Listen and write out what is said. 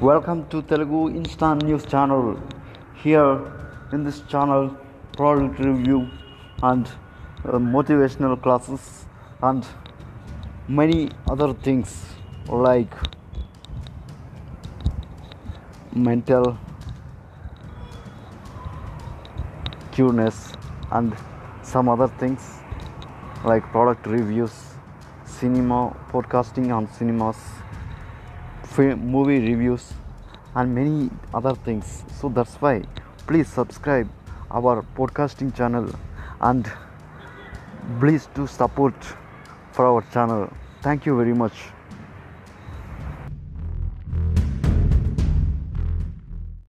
Welcome to Telugu Instant News channel. Here in this channel, product review and uh, motivational classes and many other things like mental cureness and some other things like product reviews, cinema, podcasting on cinemas, film, movie reviews, and many other things. So that's why please subscribe our podcasting channel and please do support for our channel. Thank you very much.